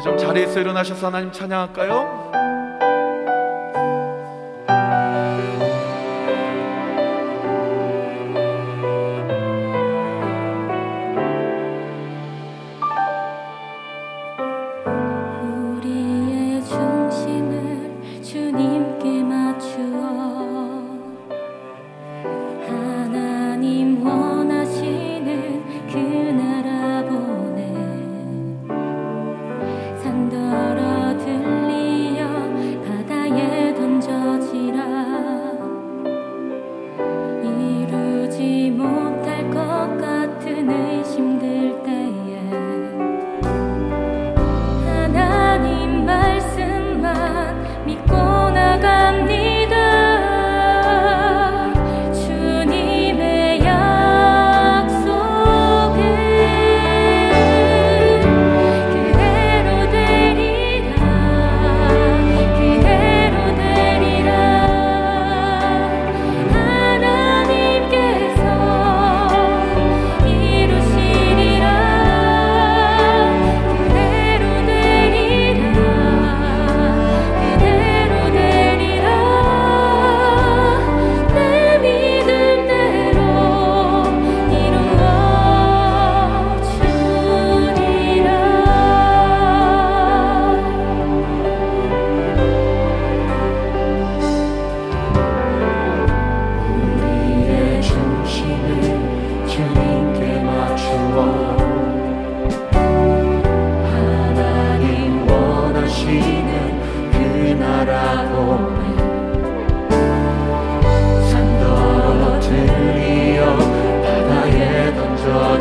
우리 좀 자리에서 일어나셔서 하나님 찬양할까요?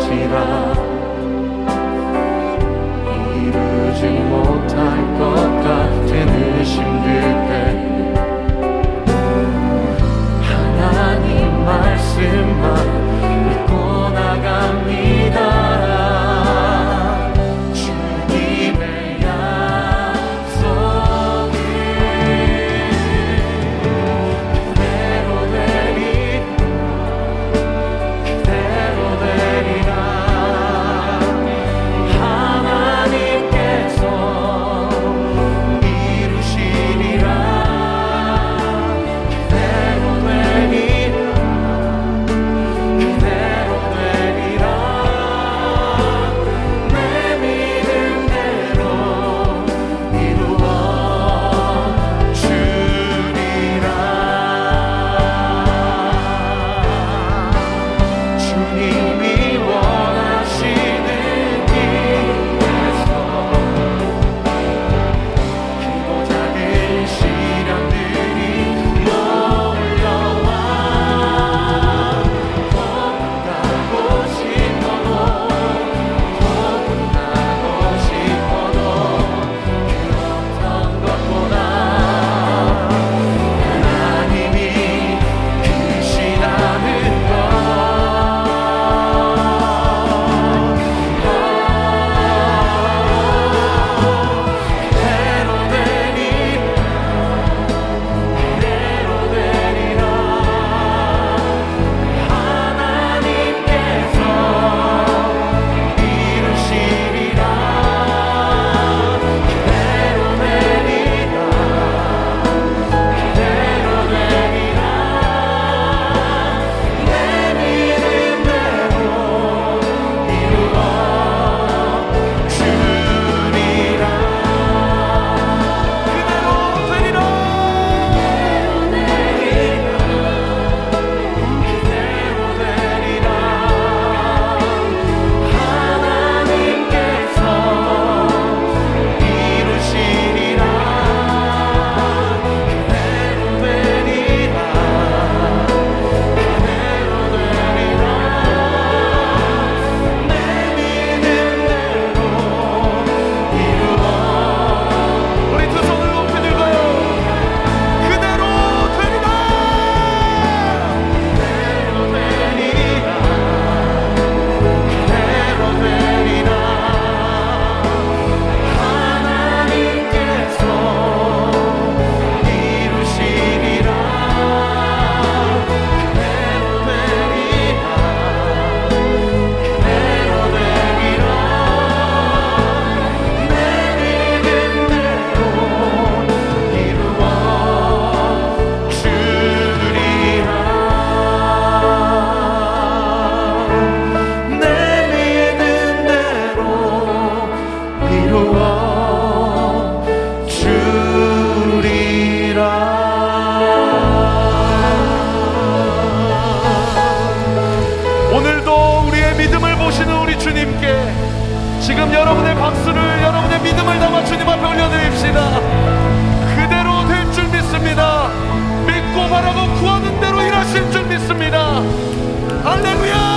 Shiva. 지금 여러분의 박수를 여러분의 믿음을 담아 주님 앞에 올려드립시다. 그대로 될 줄 믿습니다. 믿고 바라고 구하는 대로 일하실 줄 믿습니다. 할렐루야!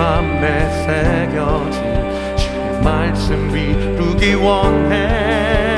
맘에 새겨진 주의 말씀 이루기 원해.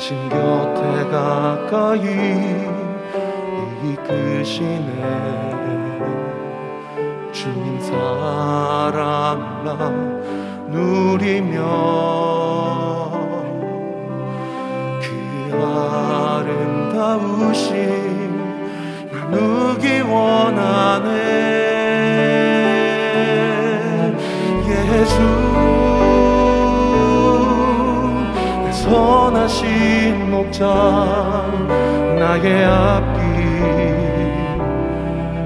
당신 곁에 가까이 이끄시네. 주님 사랑 나 누리며 그 아름다우신 나누기 원하네 선하신 목자 나의 앞길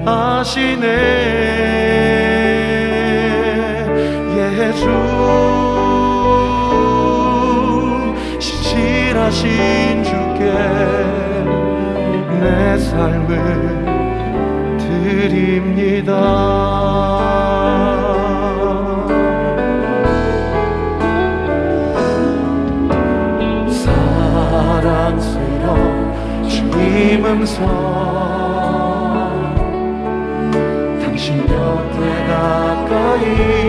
아시네. 예수 신실하신 주께 내 삶을 드립니다 음성 당신 곁에 가까이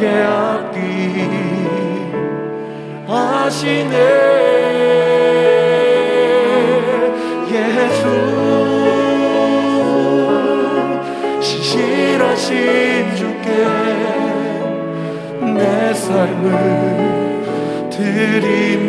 나의 앞길 하시네. 예수 신실하신 주께 내 삶을 드립